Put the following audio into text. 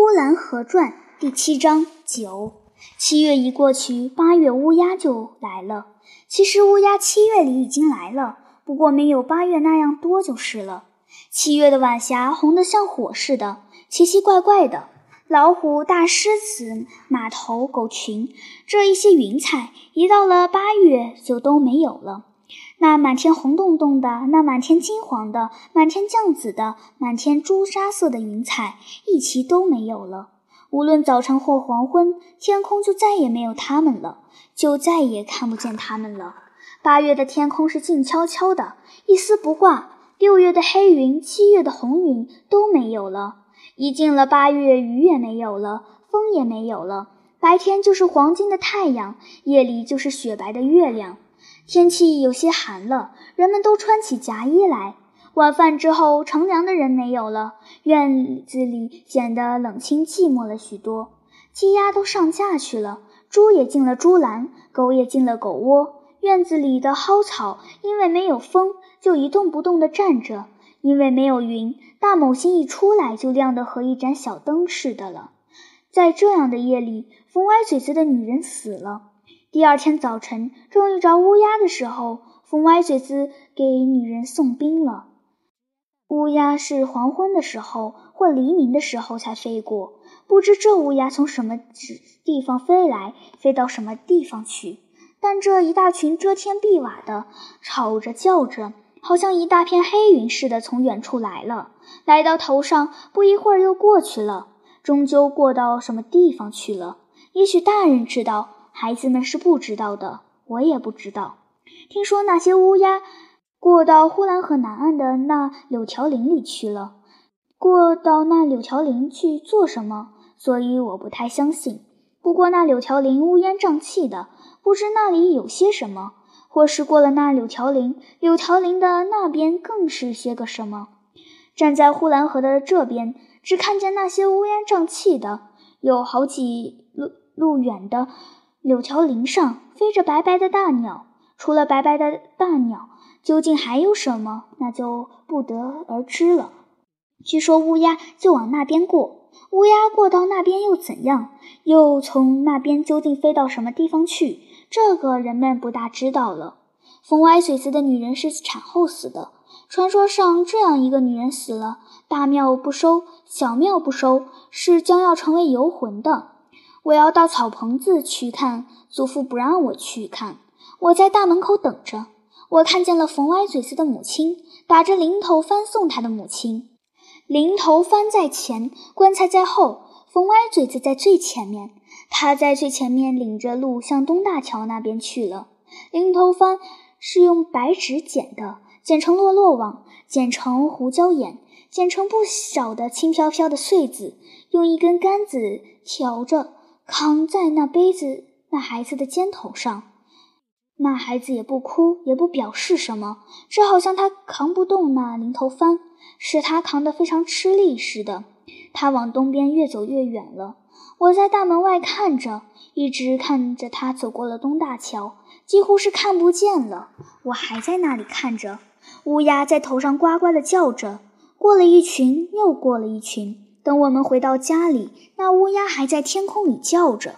呼兰河传第七章九。七月一过去，八月乌鸦就来了。其实乌鸦七月里已经来了，不过没有八月那样多就是了。七月的晚霞红得像火似的，奇奇怪怪的。老虎、大狮子、马头、狗群，这一些云彩，一到了八月就都没有了。那满天红彤彤的，那满天金黄的，满天绛紫的，满天朱砂色的云彩，一齐都没有了。无论早晨或黄昏，天空就再也没有它们了，就再也看不见它们了。八月的天空是静悄悄的，一丝不挂；六月的黑云、七月的红云都没有了。一进了八月，雨也没有了，风也没有了，白天就是黄金的太阳，夜里就是雪白的月亮。天气有些寒了，人们都穿起夹衣来。晚饭之后，乘凉的人没有了，院子里显得冷清寂寞了许多。鸡鸭都上架去了，猪也进了猪栏，狗也进了狗窝。院子里的蒿草因为没有风，就一动不动地站着；因为没有云，大某星一出来就亮得和一盏小灯似的了。在这样的夜里，冯歪嘴子的女人死了。第二天早晨，正遇着乌鸦的时候，风歪嘴子给女人送冰了。乌鸦是黄昏的时候或黎明的时候才飞过，不知这乌鸦从什么地方飞来，飞到什么地方去。但这一大群遮天蔽瓦的，吵着叫着，好像一大片黑云似的，从远处来了，来到头上，不一会儿又过去了，终究过到什么地方去了。也许大人知道。孩子们是不知道的，我也不知道。听说那些乌鸦过到呼兰河南岸的那柳条林里去了，过到那柳条林去做什么？所以我不太相信。不过那柳条林乌烟瘴气的，不知那里有些什么。或是过了那柳条林，柳条林的那边更是些个什么？站在呼兰河的这边，只看见那些乌烟瘴气的，有好几路路远的。柳条林上飞着白白的大鸟，除了白白的大鸟，究竟还有什么？那就不得而知了。据说乌鸦就往那边过，乌鸦过到那边又怎样？又从那边究竟飞到什么地方去？这个人们不大知道了。风歪嘴子的女人是产后死的。传说上这样一个女人死了，大庙不收，小庙不收，是将要成为游魂的。我要到草棚子去看，祖父不让我去看。我在大门口等着。我看见了冯歪嘴子的母亲，打着零头翻送他的母亲。零头翻在前，棺材在后，冯歪嘴子在最前面。他在最前面领着路向东大桥那边去了。零头翻是用白纸剪的，剪成落落网，剪成胡椒眼，剪成不少的轻飘飘的穗子，用一根杆子挑着。扛在那杯子那孩子的肩头上，那孩子也不哭，也不表示什么，只好像他扛不动那零头帆，使他扛得非常吃力似的。他往东边越走越远了。我在大门外看着，一直看着他走过了东大桥，几乎是看不见了。我还在那里看着，乌鸦在头上呱呱地叫着，过了一群，又过了一群。等我们回到家里，那乌鸦还在天空里叫着。